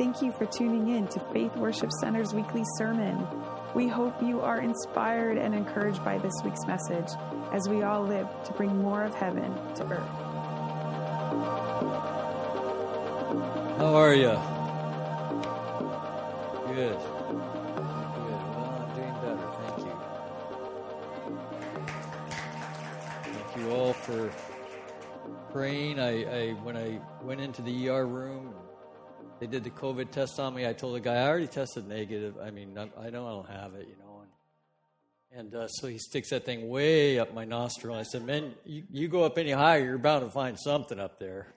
thank you for tuning in to Faith Worship Center's weekly sermon. We hope you are inspired and encouraged by this week's message as we all live to bring more of heaven to earth. How are you? Good. Good. Well, I'm doing better. Thank you. Thank you all for praying. I, I when I went into the ER room, they did the COVID test on me. I told the guy I already tested negative. I mean, I know I don't have it, you know. And, and uh, so he sticks that thing way up my nostril. I said, "Man, you, you go up any higher, you're bound to find something up there."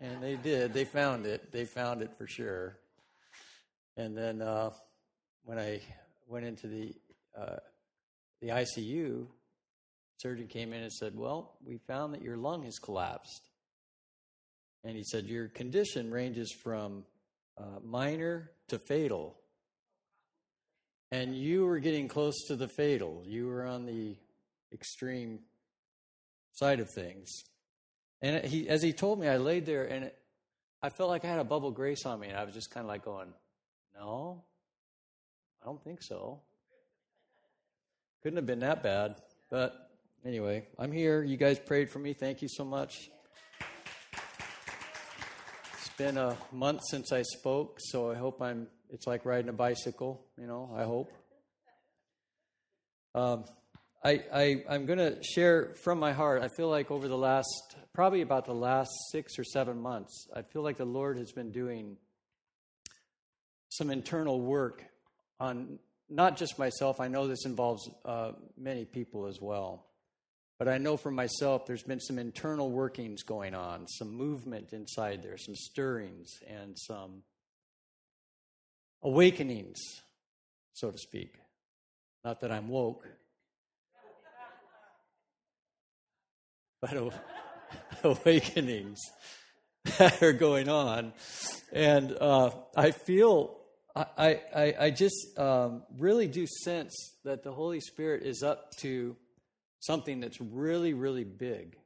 And they did. They found it. They found it for sure. And then uh, when I went into the uh, the ICU, surgeon came in and said, "Well, we found that your lung has collapsed." And he said, Your condition ranges from uh, minor to fatal. And you were getting close to the fatal. You were on the extreme side of things. And he, as he told me, I laid there and I felt like I had a bubble grace on me. And I was just kind of like going, No, I don't think so. Couldn't have been that bad. But anyway, I'm here. You guys prayed for me. Thank you so much been a month since I spoke, so I hope I'm. It's like riding a bicycle, you know. I hope. Um, I, I I'm going to share from my heart. I feel like over the last, probably about the last six or seven months, I feel like the Lord has been doing some internal work on not just myself. I know this involves uh, many people as well. But I know for myself, there's been some internal workings going on, some movement inside there, some stirrings, and some awakenings, so to speak. Not that I'm woke, but awakenings that are going on. And uh, I feel, I, I, I just um, really do sense that the Holy Spirit is up to something that's really, really big.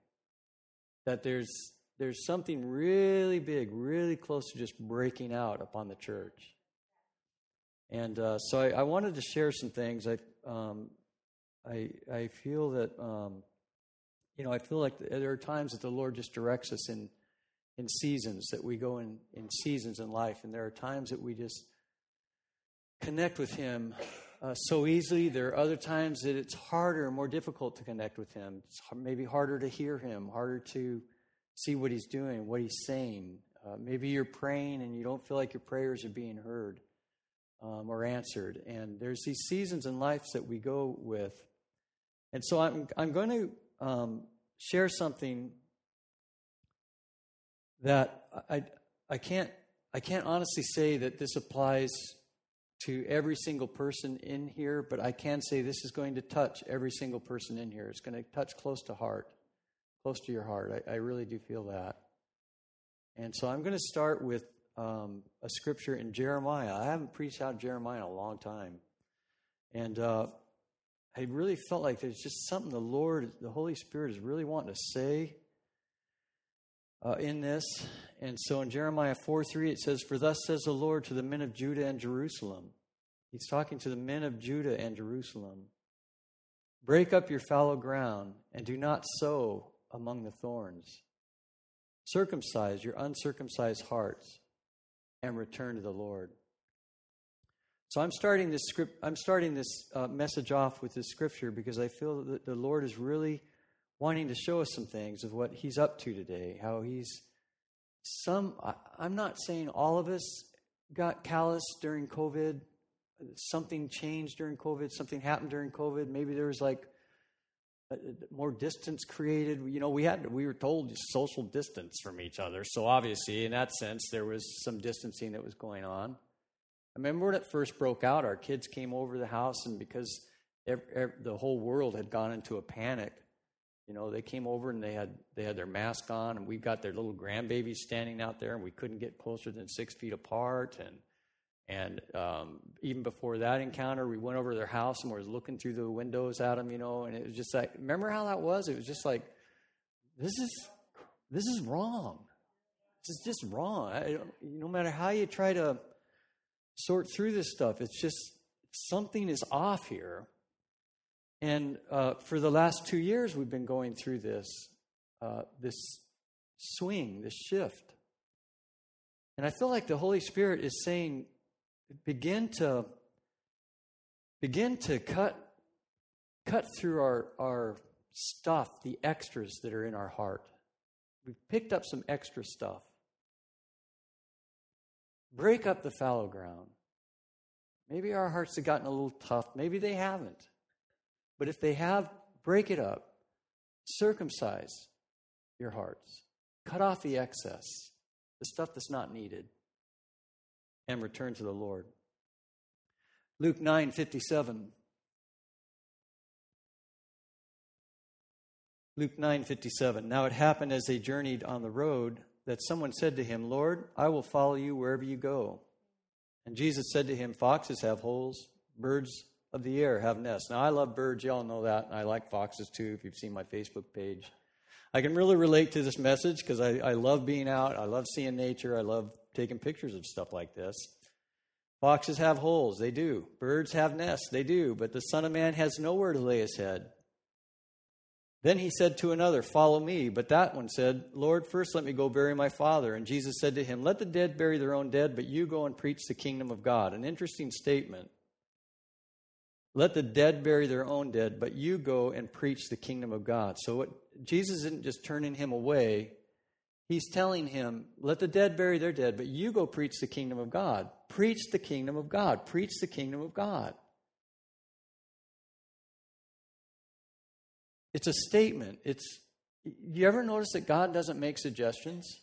That there's there's something really big, really close to just breaking out upon the church. And uh, so I, I, wanted to share some things. I um, I I feel that um, you know I feel like there are times that the Lord just directs us in in seasons that we go in in seasons in life, and there are times that we just connect with Him uh, so easily. There are other times that it's harder more difficult to connect with Him. It's maybe harder to hear Him, harder to see what He's doing, what He's saying. Uh, maybe you're praying and you don't feel like your prayers are being heard um, or answered. And there's these seasons in life that we go with. And so I'm, I'm going to um, share something that I, I, can't, I can't honestly say that this applies to every single person in here, but I can say this is going to touch every single person in here. It's going to touch close to heart, close to your heart. I, I really do feel that. And so I'm going to start with um, a scripture in Jeremiah. I haven't preached out Jeremiah in a long time. And uh, I really felt like there's just something the Lord, the Holy Spirit is really wanting to say uh, in this. And so in Jeremiah 4 3, it says, For thus says the Lord to the men of Judah and Jerusalem. He's talking to the men of Judah and Jerusalem. Break up your fallow ground and do not sow among the thorns. Circumcise your uncircumcised hearts and return to the Lord. So I'm starting this script. I'm starting this uh, message off with this scripture because I feel that the Lord is really wanting to show us some things of what He's up to today. How He's some, I'm not saying all of us got callous during COVID. Something changed during COVID. Something happened during COVID. Maybe there was like more distance created. You know, we had we were told social distance from each other. So obviously, in that sense, there was some distancing that was going on. I remember when it first broke out, our kids came over the house, and because every, every, the whole world had gone into a panic, you know, they came over and they had they had their mask on, and we've got their little grandbabies standing out there, and we couldn't get closer than six feet apart. And and um, even before that encounter, we went over to their house and we were looking through the windows at them, you know, and it was just like, remember how that was? It was just like, this is this is wrong. It's just wrong. I, no matter how you try to sort through this stuff, it's just something is off here. And uh, for the last two years, we've been going through this, uh, this swing, this shift. And I feel like the Holy Spirit is saying, begin to begin to cut cut through our, our stuff, the extras that are in our heart. We've picked up some extra stuff. Break up the fallow ground. Maybe our hearts have gotten a little tough. Maybe they haven't. But if they have, break it up. Circumcise your hearts. Cut off the excess, the stuff that's not needed, and return to the Lord. Luke 9 57. Luke 9:57 Now it happened as they journeyed on the road that someone said to him, "Lord, I will follow you wherever you go." And Jesus said to him, "Foxes have holes, birds of the air have nests." Now I love birds, y'all know that, and I like foxes too if you've seen my Facebook page. I can really relate to this message because I, I love being out, I love seeing nature, I love taking pictures of stuff like this. Foxes have holes, they do. Birds have nests, they do, but the Son of Man has nowhere to lay his head. Then he said to another, Follow me. But that one said, Lord, first let me go bury my father. And Jesus said to him, Let the dead bury their own dead, but you go and preach the kingdom of God. An interesting statement. Let the dead bury their own dead, but you go and preach the kingdom of God. So what, Jesus isn't just turning him away. He's telling him, Let the dead bury their dead, but you go preach the kingdom of God. Preach the kingdom of God. Preach the kingdom of God. It's a statement. It's you ever notice that God doesn't make suggestions?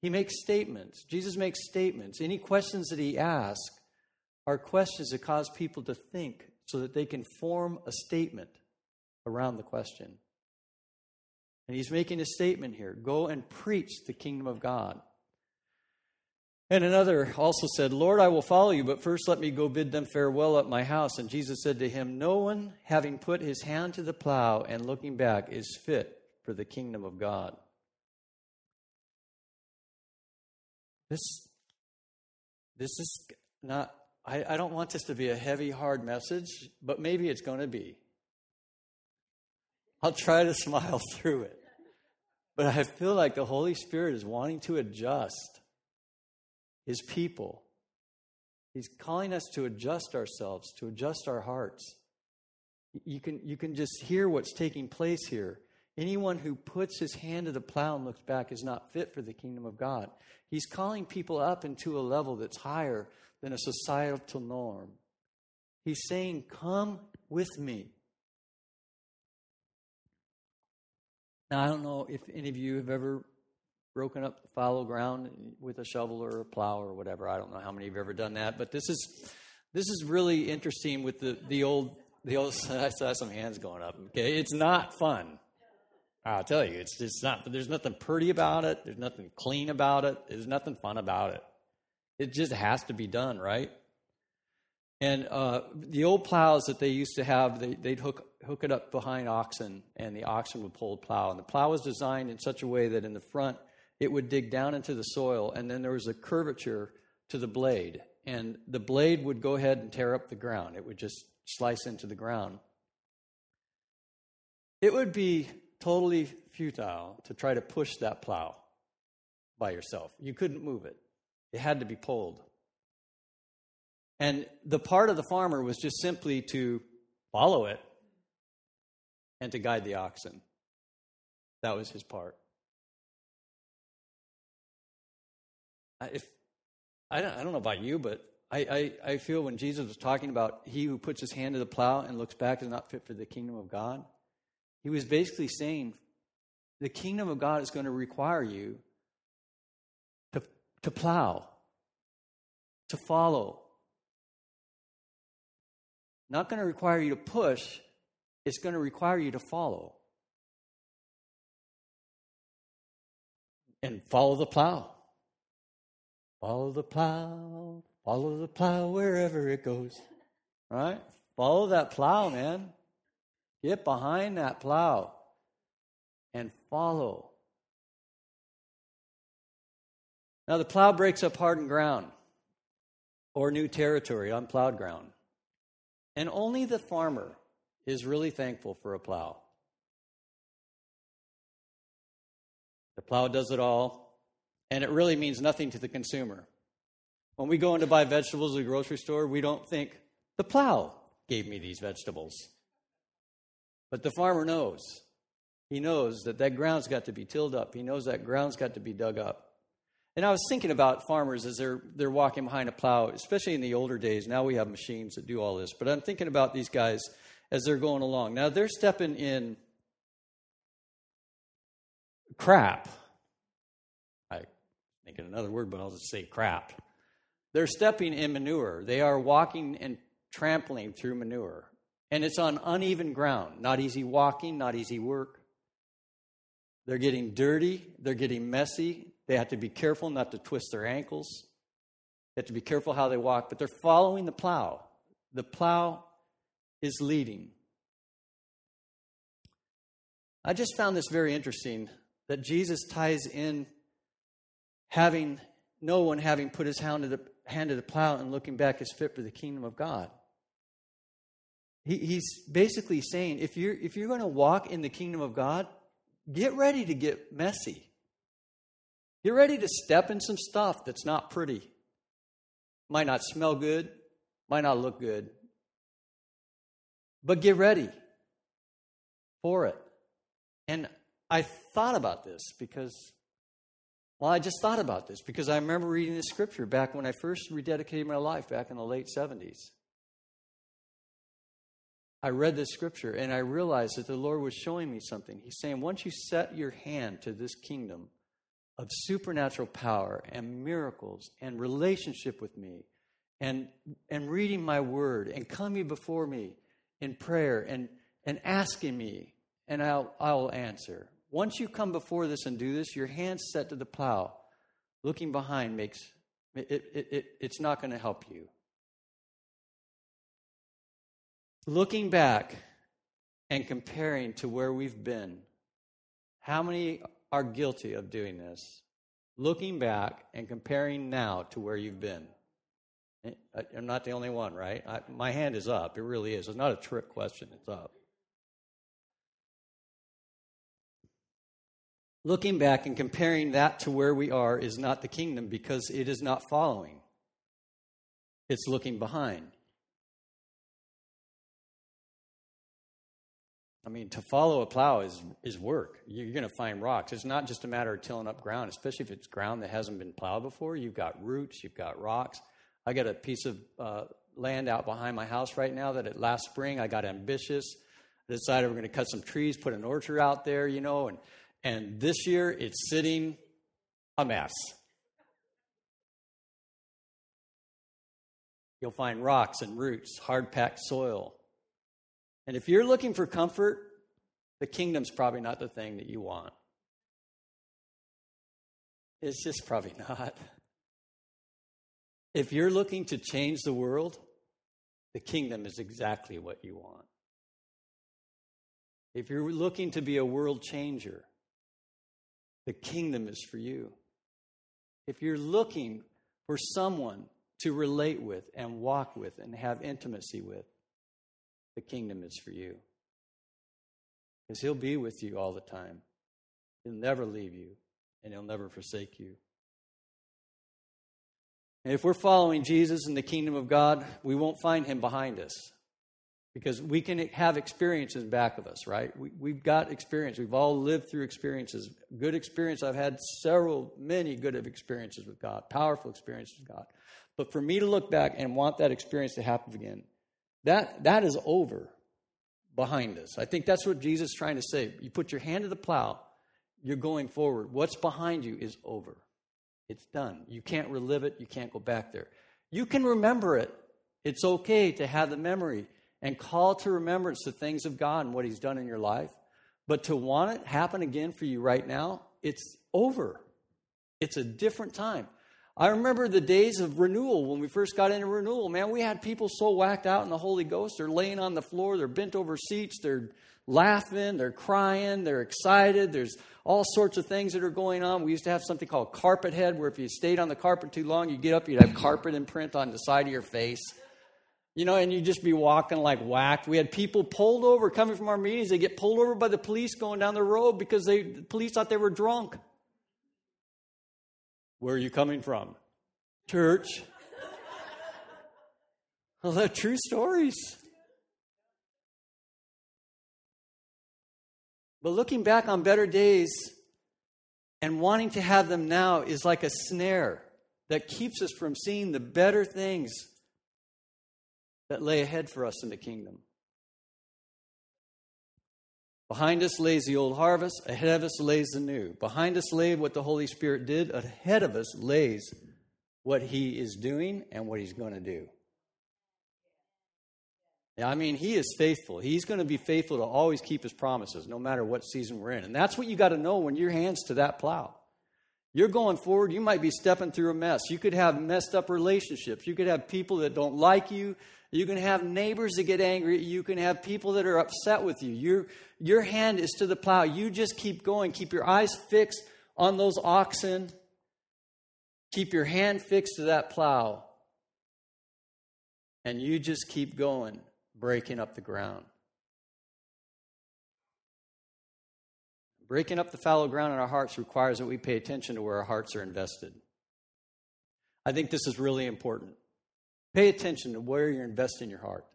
He makes statements. Jesus makes statements. Any questions that he asks are questions that cause people to think so that they can form a statement around the question. And he's making a statement here go and preach the kingdom of God. And another also said, Lord, I will follow you, but first let me go bid them farewell at my house. And Jesus said to him, No one, having put his hand to the plow and looking back, is fit for the kingdom of God. This, this is not, I, I don't want this to be a heavy, hard message, but maybe it's going to be. I'll try to smile through it. But I feel like the Holy Spirit is wanting to adjust his people. He's calling us to adjust ourselves, to adjust our hearts. You can, you can just hear what's taking place here. Anyone who puts his hand to the plow and looks back is not fit for the kingdom of God. He's calling people up into a level that's higher than a societal norm. He's saying, Come with me. Now, I don't know if any of you have ever broken up fallow ground with a shovel or a plow or whatever. I don't know how many have ever done that, but this is this is really interesting with the the old the old. I saw some hands going up. Okay, it's not fun. I'll tell you, it's just not. There's nothing pretty about it. There's nothing clean about it. There's nothing fun about it. It just has to be done, right? And uh, the old plows that they used to have, they, would hook hook it up behind oxen, and the oxen would pull the plow. And the plow was designed in such a way that in the front it would dig down into the soil, and then there was a curvature to the blade. And the blade would go ahead and tear up the ground, it would just slice into the ground. It would be totally futile to try to push that plow by yourself. You couldn't move it, it had to be pulled. And the part of the farmer was just simply to follow it and to guide the oxen. That was his part. if I don't, I don't know about you, but I, I, I feel when Jesus was talking about he who puts his hand to the plow and looks back is not fit for the kingdom of God, he was basically saying the kingdom of God is going to require you to plow, to follow. Not going to require you to push, it's going to require you to follow. And follow the plow. Follow the plow, follow the plow wherever it goes. Right? Follow that plow, man. Get behind that plow and follow. Now, the plow breaks up hardened ground or new territory, on plowed ground. And only the farmer is really thankful for a plow. The plow does it all, and it really means nothing to the consumer. When we go in to buy vegetables at the grocery store, we don't think, the plow gave me these vegetables. But the farmer knows. He knows that that ground's got to be tilled up. He knows that ground's got to be dug up. And I was thinking about farmers as they're, they're walking behind a plow, especially in the older days. Now we have machines that do all this. But I'm thinking about these guys as they're going along. Now they're stepping in crap. I thinking another word, but I'll just say crap. They're stepping in manure. They are walking and trampling through manure. And it's on uneven ground. Not easy walking, not easy work. They're getting dirty, they're getting messy. They have to be careful not to twist their ankles. They have to be careful how they walk, but they're following the plow. The plow is leading. I just found this very interesting that Jesus ties in having no one having put his hand to the, hand to the plow and looking back is fit for the kingdom of God. He, he's basically saying if you're, if you're going to walk in the kingdom of God, get ready to get messy. Get ready to step in some stuff that's not pretty. Might not smell good, might not look good. But get ready for it. And I thought about this because, well, I just thought about this because I remember reading this scripture back when I first rededicated my life back in the late 70s. I read this scripture and I realized that the Lord was showing me something. He's saying, once you set your hand to this kingdom of supernatural power and miracles and relationship with me and, and reading my word and coming before me in prayer and, and asking me, and I'll, I'll answer. Once you come before this and do this, your hands set to the plow, looking behind makes it, it, it, it's not going to help you. Looking back and comparing to where we've been, how many are guilty of doing this? Looking back and comparing now to where you've been. Eh, I'm not the only one, right? I, my hand is up. It really is. It's not a trick question, it's up. Looking back and comparing that to where we are is not the kingdom because it is not following, it's looking behind. I mean, to follow a plow is, is work. You're going to find rocks. It's not just a matter of tilling up ground, especially if it's ground that hasn't been plowed before. You've got roots, you've got rocks. I got a piece of uh, land out behind my house right now that last spring I got ambitious. I decided we're going to cut some trees, put an orchard out there, you know, and, and this year it's sitting a mess. You'll find rocks and roots, hard packed soil, and if you're looking for comfort, the kingdom's probably not the thing that you want. It's just probably not. If you're looking to change the world, the kingdom is exactly what you want. If you're looking to be a world changer, the kingdom is for you. If you're looking for someone to relate with and walk with and have intimacy with, the kingdom is for you. Because he'll be with you all the time. He'll never leave you, and he'll never forsake you. And if we're following Jesus in the kingdom of God, we won't find him behind us. Because we can have experiences back of us, right? We, have got experience. We've all lived through experiences. Good experience. I've had several, many good experiences with God, powerful experiences with God. But for me to look back and want that experience to happen again, that, that is over behind us. I think that's what Jesus is trying to say. You put your hand to the plow, you're going forward. What's behind you is over. It's done. You can't relive it, you can't go back there. You can remember it. It's okay to have the memory and call to remembrance the things of God and what He's done in your life. But to want it happen again for you right now, it's over. It's a different time. I remember the days of renewal when we first got into renewal. Man, we had people so whacked out in the Holy Ghost. They're laying on the floor, they're bent over seats, they're laughing, they're crying, they're excited. There's all sorts of things that are going on. We used to have something called carpet head, where if you stayed on the carpet too long, you get up, you'd have carpet imprint on the side of your face. You know, and you'd just be walking like whacked. We had people pulled over coming from our meetings. They get pulled over by the police going down the road because they, the police thought they were drunk. Where are you coming from? Church. well, they're true stories. But looking back on better days and wanting to have them now is like a snare that keeps us from seeing the better things that lay ahead for us in the kingdom. Behind us lays the old harvest, ahead of us lays the new. Behind us lay what the Holy Spirit did, ahead of us lays what He is doing and what He's going to do. I mean, he is faithful. He's going to be faithful to always keep his promises, no matter what season we're in. And that's what you got to know when your hands to that plow. You're going forward, you might be stepping through a mess. You could have messed up relationships. You could have people that don't like you. You can have neighbors that get angry. You can have people that are upset with you. Your, your hand is to the plow. You just keep going. Keep your eyes fixed on those oxen. Keep your hand fixed to that plow. And you just keep going breaking up the ground. Breaking up the fallow ground in our hearts requires that we pay attention to where our hearts are invested. I think this is really important. Pay attention to where you're investing your heart.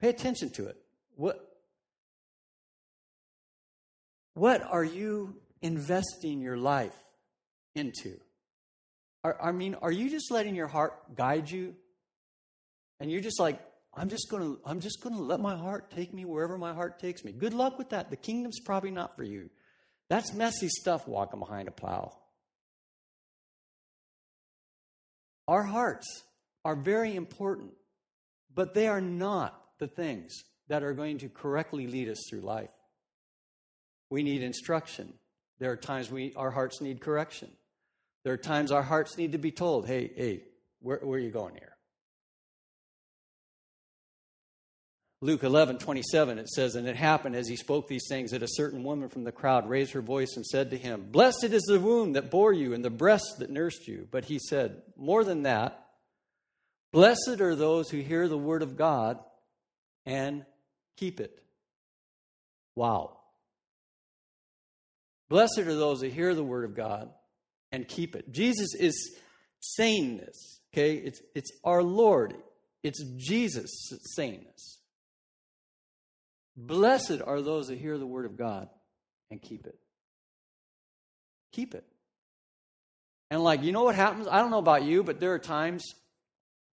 Pay attention to it. What, what are you investing your life into? I mean, are you just letting your heart guide you? And you're just like, I'm just to I'm just to let my heart take me wherever my heart takes me. Good luck with that. The kingdom's probably not for you. That's messy stuff walking behind a plow. Our hearts are very important, but they are not the things that are going to correctly lead us through life. We need instruction. There are times we our hearts need correction. There are times our hearts need to be told, "Hey, hey, where, where are you going here?" Luke 11, 27, it says, And it happened as he spoke these things that a certain woman from the crowd raised her voice and said to him, Blessed is the womb that bore you and the breast that nursed you. But he said, More than that, blessed are those who hear the word of God and keep it. Wow. Blessed are those that hear the word of God and keep it. Jesus is saying this, okay? It's, it's our Lord, it's Jesus saying this. Blessed are those that hear the word of God and keep it. Keep it. And, like, you know what happens? I don't know about you, but there are times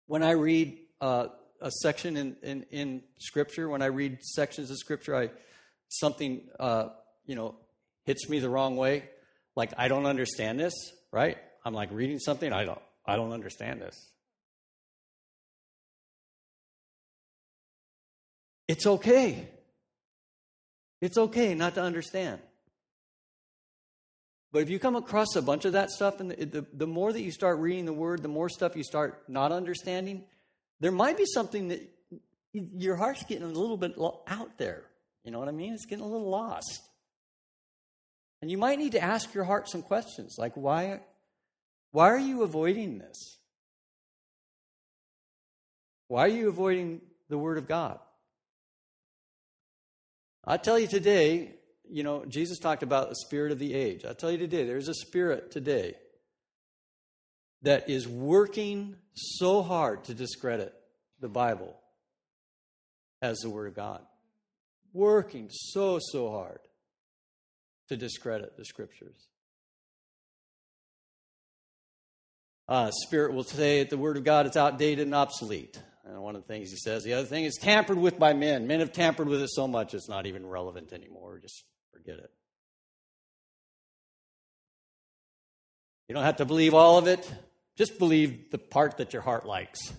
when I read uh, a section in, in, in, Scripture, when I read sections of Scripture, I something, uh, you know, hits me the wrong way. Like, I don't understand this, right? I'm like reading something, I don't, I don't understand this. It's okay. It's okay not to understand. But if you come across a bunch of that stuff, and the, the, the, more that you start reading the word, the more stuff you start not understanding, there might be something that your heart's getting a little bit out there. You know what I mean? It's getting a little lost. And you might need to ask your heart some questions like, why, why are you avoiding this? Why are you avoiding the Word of God? I tell you today, you know, Jesus talked about the spirit of the age. I'll tell you today, there's a spirit today that is working so hard to discredit the Bible as the Word of God. Working so, so hard to discredit the Scriptures. Uh, spirit will say that the Word of God is outdated and obsolete. And one of the things he says, the other thing is tampered with by men. Men have tampered with it so much it's not even relevant anymore. Just forget it. You don't have to believe all of it. Just believe the part that your heart likes.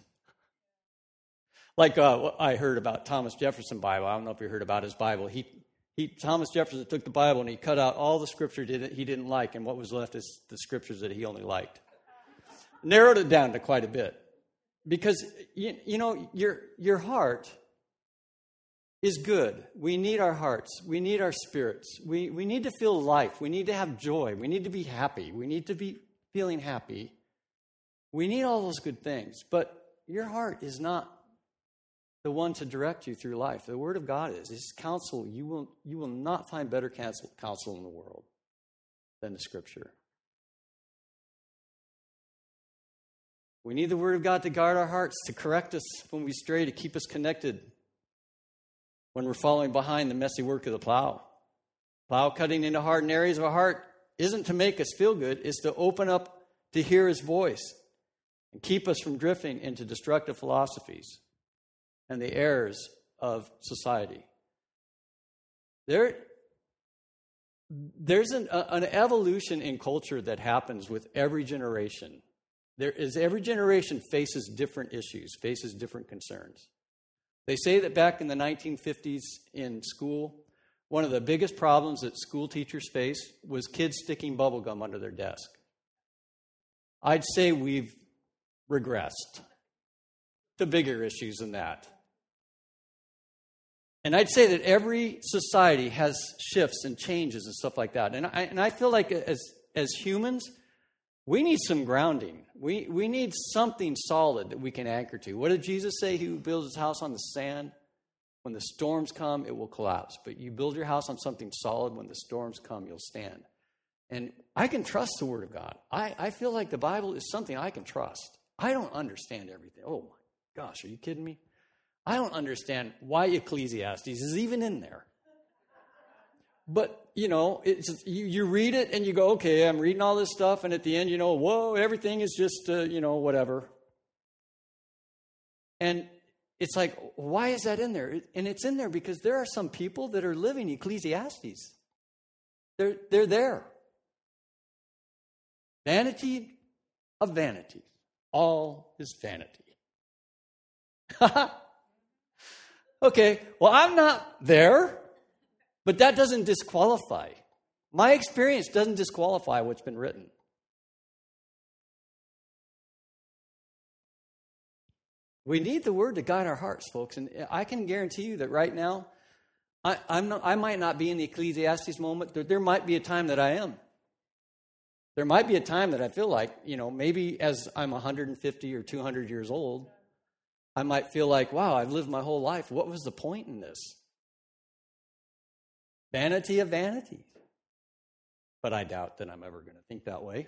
Like uh, I heard about Thomas Jefferson Bible. I don't know if you heard about his Bible. He, he, Thomas Jefferson took the Bible and he cut out all the scripture that he didn't like, and what was left is the scriptures that he only liked. narrowed it down to quite a bit. Because, you, you know, your, your heart is good. We need our hearts. We need our spirits. We, we need to feel life. We need to have joy. We need to be happy. We need to be feeling happy. We need all those good things. But your heart is not the one to direct you through life. The Word of God is. It's counsel. You will, you will not find better counsel, counsel in the world than the Scripture. We need the Word of God to guard our hearts, to correct us when we stray, to keep us connected when we're following behind the messy work of the plow. Plow cutting into hardened areas of our heart isn't to make us feel good, it's to open up to hear His voice and keep us from drifting into destructive philosophies and the errors of society. There, there's an, an evolution in culture that happens with every generation there is every generation faces different issues, faces different concerns. They say that back in the 1950s in school, one of the biggest problems that school teachers faced was kids sticking bubble gum under their desk. I'd say we've regressed to bigger issues than that. And I'd say that every society has shifts and changes and stuff like that. And I, and I feel like as, as humans, we need some grounding. We, we need something solid that we can anchor to. What did Jesus say? He who builds his house on the sand, when the storms come, it will collapse. But you build your house on something solid, when the storms come, you'll stand. And I can trust the Word of God. I, I feel like the Bible is something I can trust. I don't understand everything. Oh my gosh, are you kidding me? I don't understand why Ecclesiastes is even in there. But, you know, you, you read it and you go, okay, I'm reading all this stuff, and at the end, you know, whoa, everything is just, uh, you know, whatever. And it's like, why is that in there? And it's in there because there are some people that are living Ecclesiastes. They're, they're there. Vanity of vanities. All is vanity. okay, well, I'm not there. But that doesn't disqualify. My experience doesn't disqualify what's been written. We need the word to guide our hearts, folks. And I can guarantee you that right now, I, not, I might not be in the Ecclesiastes moment. There, there might be a time that I am. There might be a time that I feel like, you know, maybe as I'm 150 or 200 years old, I might feel like, wow, I've lived my whole life. What was the point in this? Vanity of vanities. But I doubt that I'm ever going to think that way.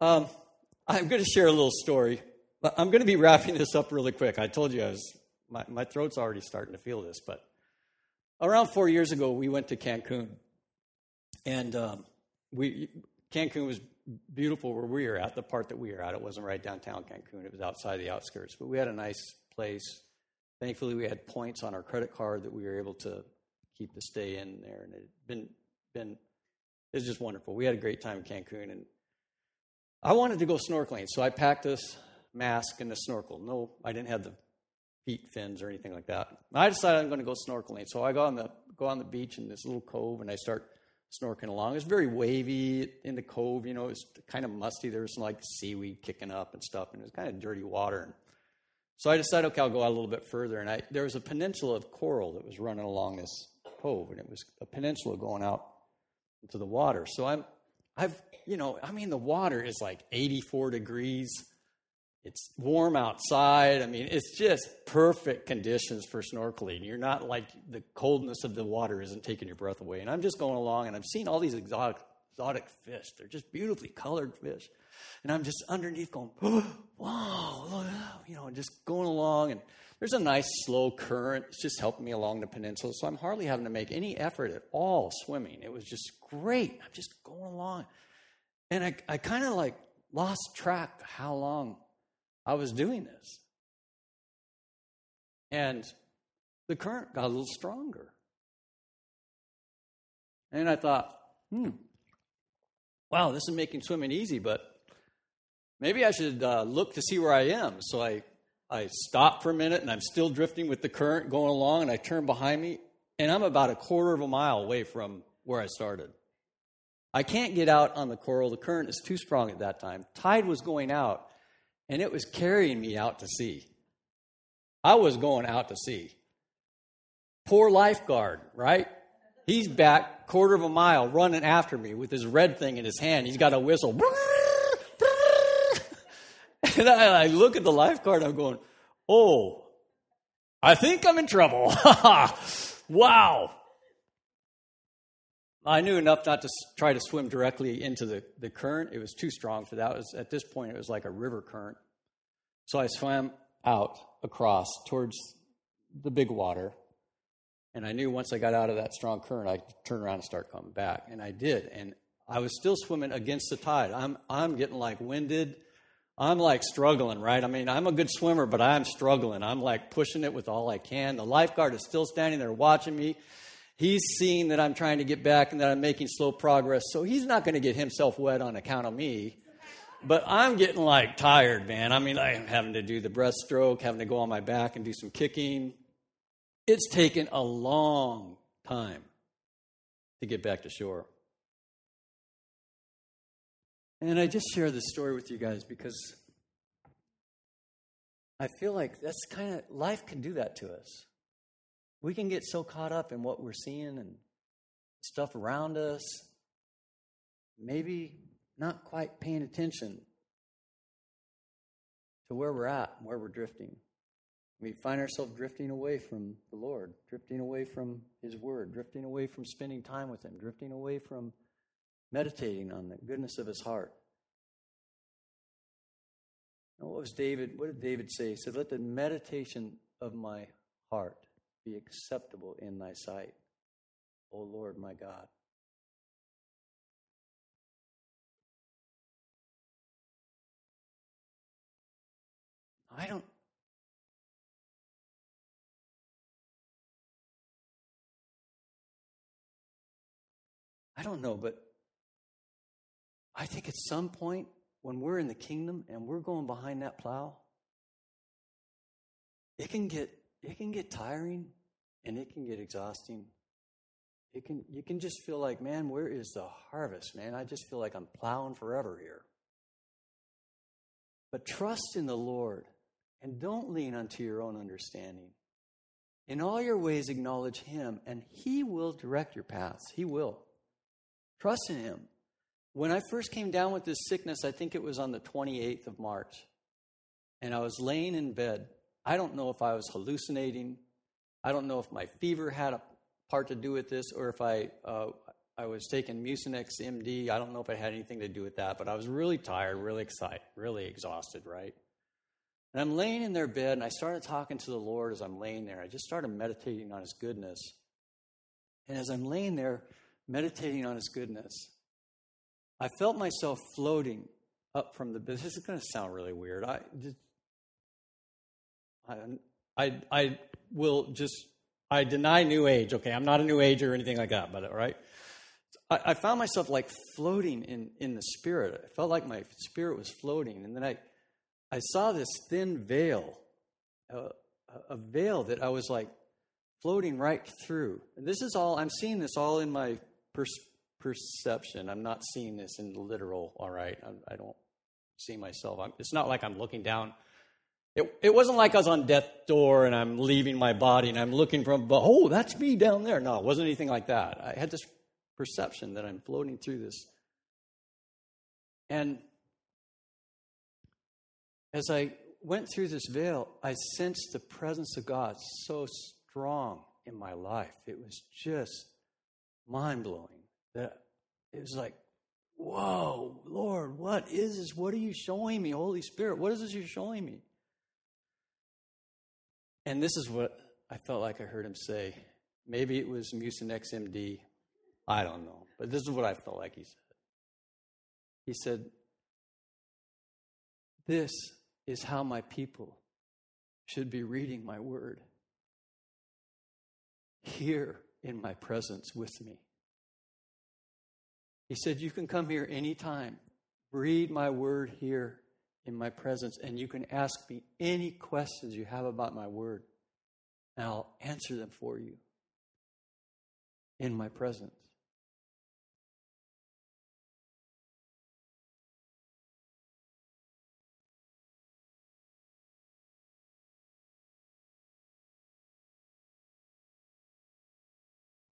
Um, I'm going to share a little story. I'm going to be wrapping this up really quick. I told you I was, my, my throat's already starting to feel this, but around four years ago, we went to Cancun. And um, we, Cancun was beautiful where we were at, the part that we were at. It wasn't right downtown Cancun, it was outside the outskirts. But we had a nice place thankfully we had points on our credit card that we were able to keep the stay in there and it been been it was just wonderful. We had a great time in cancun and i wanted to go snorkeling so i packed this mask and a snorkel. No i didn't have the feet fins or anything like that. I decided i'm going to go snorkeling so i go on the go on the beach in this little cove and i start snorkeling along. It's very wavy in the cove you know it's kind of musty. There was some like seaweed kicking up and stuff and it was kind of dirty water and so I decided, okay, I'll go out a little bit further. And I, there was a peninsula of coral that was running along this cove, and it was a peninsula going out into the water. So I'm, I've, you know, I mean, the water is like 84 degrees. It's warm outside. I mean, it's just perfect conditions for snorkeling. You're not like the coldness of the water isn't taking your breath away. And I'm just going along, and I'm seeing all these exotic, exotic fish. They're just beautifully colored fish. And I'm just underneath going, oh, wow, you know, just going along. And there's a nice slow current. It's just helping me along the peninsula. So I'm hardly having to make any effort at all swimming. It was just great. I'm just going along. And I, I kind of like lost track how long I was doing this. And the current got a little stronger. And I thought, hmm, wow, this is making swimming easy, but maybe I should uh, look to see where I am. So I, I stop for a minute and I'm still drifting with the current going along, and I turn behind me, and I'm about a quarter of a mile away from where I started. I can't get out on the coral. The current is too strong at that time. Tide was going out, and it was carrying me out to sea. I was going out to sea. Poor lifeguard, right? He's back quarter of a mile running after me with his red thing in his hand. He's got a whistle. And I, I look at the lifeguard, I'm going, oh, I think I'm in trouble. wow. I knew enough not to try to swim directly into the, the current. It was too strong for that. Was, at this point, it was like a river current. So I swam out across towards the big water. And I knew once I got out of that strong current, I'd turn around and start coming back. And I did. And I was still swimming against the tide. I'm, I'm getting like winded. I'm like struggling, right? I mean, I'm a good swimmer, but I'm struggling. I'm like pushing it with all I can. The lifeguard is still standing there watching me. He's seeing that I'm trying to get back and that I'm making slow progress, so he's not going to get himself wet on account of me. But I'm getting like tired, man. I mean, I'm having to do the breaststroke, having to go on my back and do some kicking. It's taken a long time to get back to shore. And I just share this story with you guys because I feel like that's kind of life can do that to us. We can get so caught up in what we're seeing and stuff around us, maybe not quite paying attention to where we're at, and where we're drifting. We find ourselves drifting away from the Lord, drifting away from His Word, drifting away from spending time with Him, drifting away from meditating on the goodness of His heart. And what was David? What did David say? He said, "Let the meditation of my heart be acceptable in Thy sight, O Lord, my God." I don't I don't know, but I think at some point when we're in the kingdom and we're going behind that plow, it can get it can get tiring and it can get exhausting. It can you can just feel like, man, where is the harvest, man? I just feel like I'm plowing forever here. But trust in the Lord and don't lean unto your own understanding. In all your ways, acknowledge Him, and He will direct your paths. He will. Trust in Him. When I first came down with this sickness, I think it was on the 28th of March, and I was laying in bed. I don't know if I was hallucinating. I don't know if my fever had a part to do with this, or if I uh, I was taking Mucinex MD. I don't know if it had anything to do with that, but I was really tired, really excited, really exhausted, right? And I'm laying in their bed, and I started talking to the Lord as I'm laying there. I just started meditating on His goodness. And as I'm laying there, meditating on His goodness, I felt myself floating up from the bed. This is going to sound really weird. I, I, I, I will just, I deny New Age. Okay, I'm not a New Age or anything like that, but all right. I, found myself like floating in, in the spirit. I felt like my spirit was floating. And then I, I saw this thin veil, uh, a, a veil that I was like floating right through. And this is all, I'm seeing this all in my per- perception. I'm not seeing this in the literal, all right? I, I don't see myself. I'm, it's not like I'm looking down. It, it wasn't like I was on death's door and I'm leaving my body and I'm looking from, oh, that's me down there. No, it wasn't anything like that. I had this perception that I'm floating through this. And as I went through this veil, I sensed the presence of God so strong in my life. It was just mind blowing. That it was like, whoa, Lord, what is this? What are you showing me, Holy Spirit? What is this you're showing me? And this is what I felt like I heard him say. Maybe it was Mucinex MD. I don't know. But this is what I felt like he said. He said, This is how my people should be reading my word. Here in my presence with me. He said, You can come here anytime, read my word here in my presence, and you can ask me any questions you have about my word, and I'll answer them for you in my presence.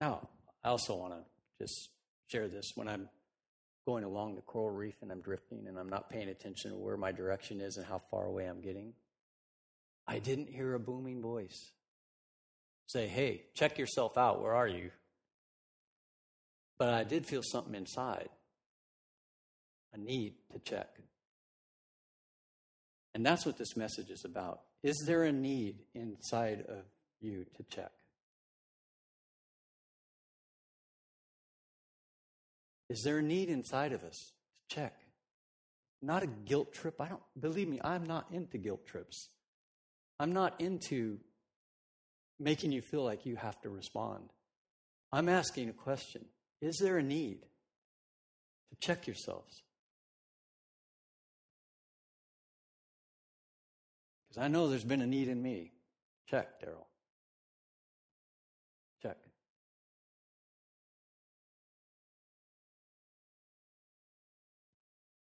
Now, I also want to just share this when I'm going along the coral reef and I'm drifting and I'm not paying attention to where my direction is and how far away I'm getting. I didn't hear a booming voice say, Hey, check yourself out. Where are you? But I did feel something inside a need to check. And that's what this message is about. Is there a need inside of you to check? Is there a need inside of us to check? Not a guilt trip. I don't believe me, I'm not into guilt trips. I'm not into making you feel like you have to respond. I'm asking a question. Is there a need to check yourselves? Because I know there's been a need in me. Check, Daryl.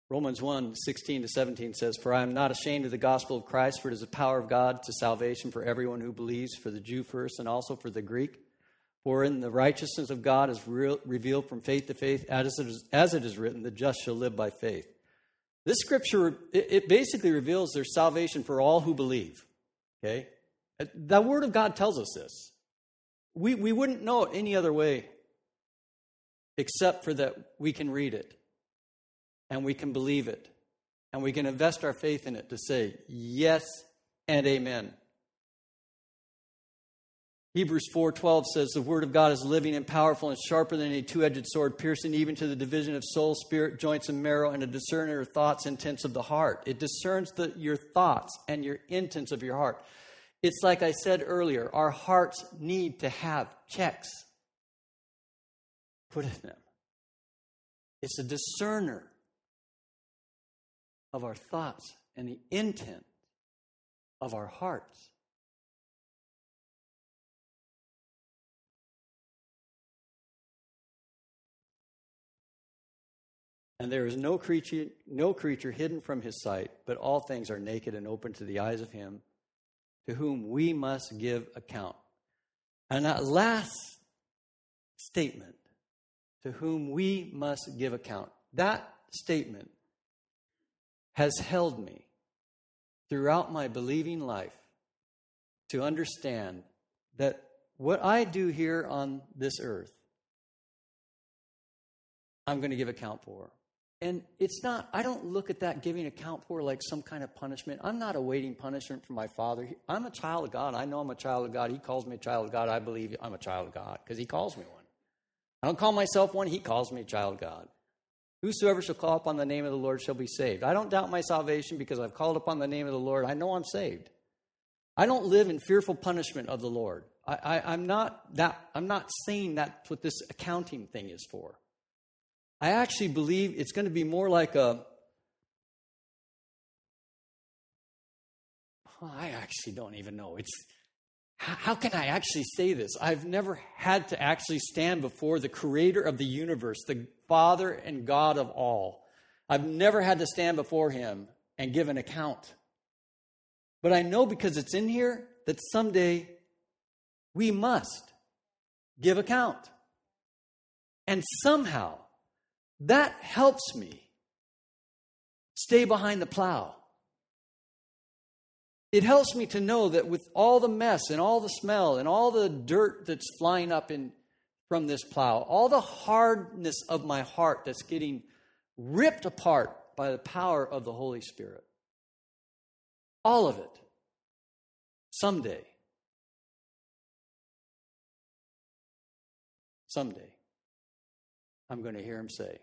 Romans 1 16 to 17 says, For I am not ashamed of the gospel of Christ, for it is the power of God to salvation for everyone who believes, for the Jew first and also for the Greek. For in the righteousness of God is re- revealed from faith to faith, as it, is, as it is written, the just shall live by faith. This scripture, it, it basically reveals there's salvation for all who believe. Okay? That word of God tells us this. We, we wouldn't know it any other way except for that we can read it and we can believe it and we can invest our faith in it to say yes and amen. Hebrews 4:12 says the word of God is living and powerful and sharper than any two-edged sword piercing even to the division of soul, spirit, joints and marrow and a discerner of thoughts intents of the heart. It discerns the, your thoughts and your intents of your heart. It's like I said earlier, our hearts need to have checks put in them. It's a discerner of our thoughts and the intent of our hearts. And there is no creature, no creature hidden from his sight, but all things are naked and open to the eyes of him to whom we must give account. And that last statement, to whom we must give account, that statement has held me throughout my believing life to understand that what I do here on this earth, I'm going to give account for. And it's not, I don't look at that giving account for like some kind of punishment. I'm not awaiting punishment from my father. I'm a child of God. I know I'm a child of God. He calls me a child of God. I believe I'm a child of God because he calls me one. I don't call myself one. He calls me a child of God. Whosoever shall call upon the name of the Lord shall be saved. I don't doubt my salvation because I've called upon the name of the Lord. I know I'm saved. I don't live in fearful punishment of the Lord. I, am not that. I'm not saying that's what this accounting thing is for. I actually believe it's going to be more like a. I actually don't even know. It's how can I actually say this? I've never had to actually stand before the creator of the universe, the Father and God of all. I've never had to stand before him and give an account. But I know because it's in here that someday we must give account. And somehow, that helps me stay behind the plow. It helps me to know that with all the mess and all the smell and all the dirt that's flying up in, from this plow, all the hardness of my heart that's getting ripped apart by the power of the Holy Spirit, all of it, someday, someday, I'm going to hear him say,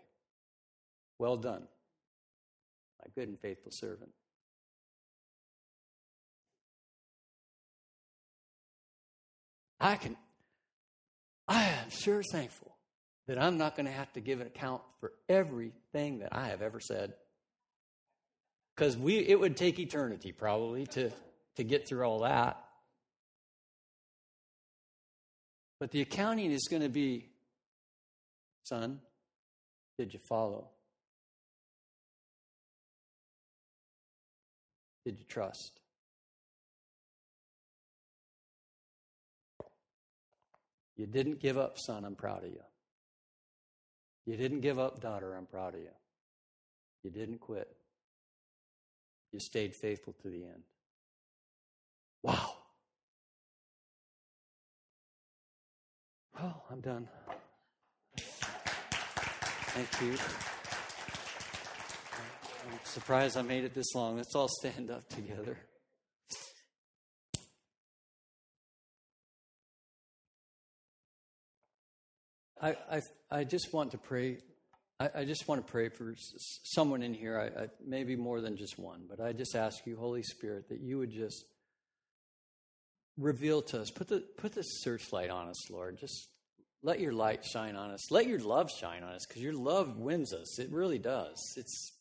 well done, my good and faithful servant. I can, I am sure thankful that I'm not going to have to give an account for everything that I have ever said. Because we it would take eternity probably to, to get through all that. But the accounting is going to be, son, did you follow? Did you trust? You didn't give up, son. I'm proud of you. You didn't give up, daughter. I'm proud of you. You didn't quit. You stayed faithful to the end. Wow. Oh, I'm done. Thank you. I'm surprised I made it this long. Let's all stand up together. I, I, I just want to pray. I, I just want to pray for someone in here, I, I, maybe more than just one, but I just ask you, Holy Spirit, that you would just reveal to us, put the, put the searchlight on us, Lord. Just let your light shine on us. Let your love shine on us because your love wins us. It really does. It's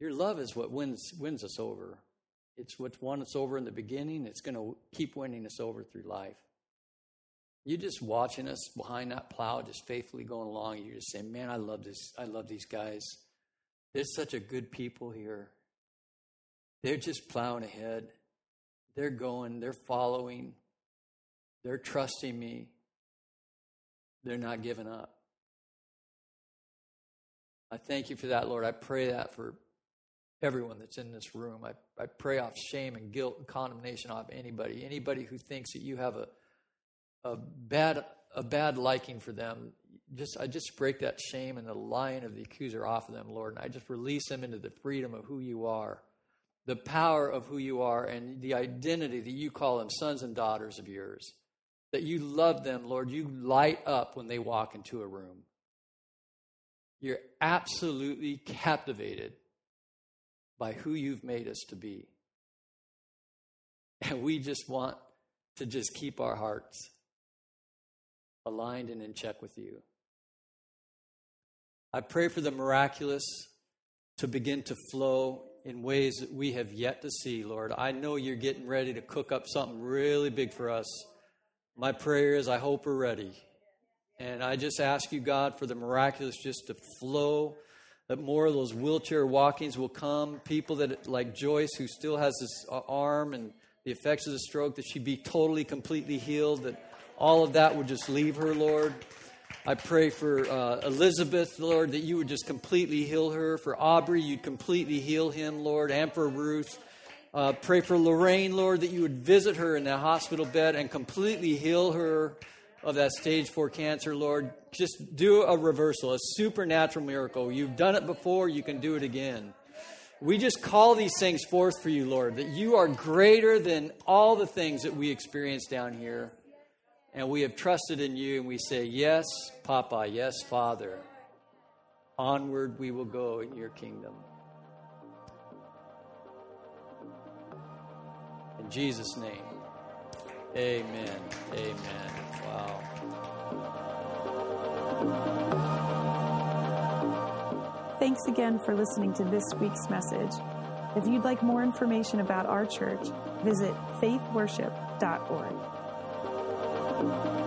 your love is what wins wins us over. It's what won us over in the beginning. It's going to keep winning us over through life. You just watching us behind that plow, just faithfully going along. You're just saying, "Man, I love this. I love these guys. There's such a good people here. They're just plowing ahead. They're going. They're following. They're trusting me. They're not giving up." I thank you for that, Lord. I pray that for everyone that's in this room. I, I pray off shame and guilt and condemnation off anybody. Anybody who thinks that you have a a bad a bad liking for them. Just I just break that shame and the lying of the accuser off of them, Lord, and I just release them into the freedom of who you are, the power of who you are, and the identity that you call them sons and daughters of yours. That you love them, Lord. You light up when they walk into a room. You're absolutely captivated by who you've made us to be. And we just want to just keep our hearts aligned and in check with you. I pray for the miraculous to begin to flow in ways that we have yet to see, Lord. I know you're getting ready to cook up something really big for us. My prayer is I hope we're ready. And I just ask you, God, for the miraculous just to flow, that more of those wheelchair walkings will come. People that, like Joyce, who still has this uh, arm and the effects of the stroke, that she'd be totally, completely healed, that all of that would just leave her, Lord. I pray for uh, Elizabeth, Lord, that you would just completely heal her. For Aubrey, you'd completely heal him, Lord, and for Ruth. Uh, pray for Lorraine, Lord, that you would visit her in that hospital bed and completely heal her of that stage four cancer, Lord. Just do a reversal, a supernatural miracle. You've done it before, you can do it again. We just call these things forth for you, Lord, that you are greater than all the things that we experience down here and we have trusted in you, and we say, Yes, Papa, yes, Father. Onward we will go in your kingdom. In Jesus' name, amen. Amen. Wow. Thanks again for listening to this week's message. If you'd like more information about our church, visit faithworship.org thank you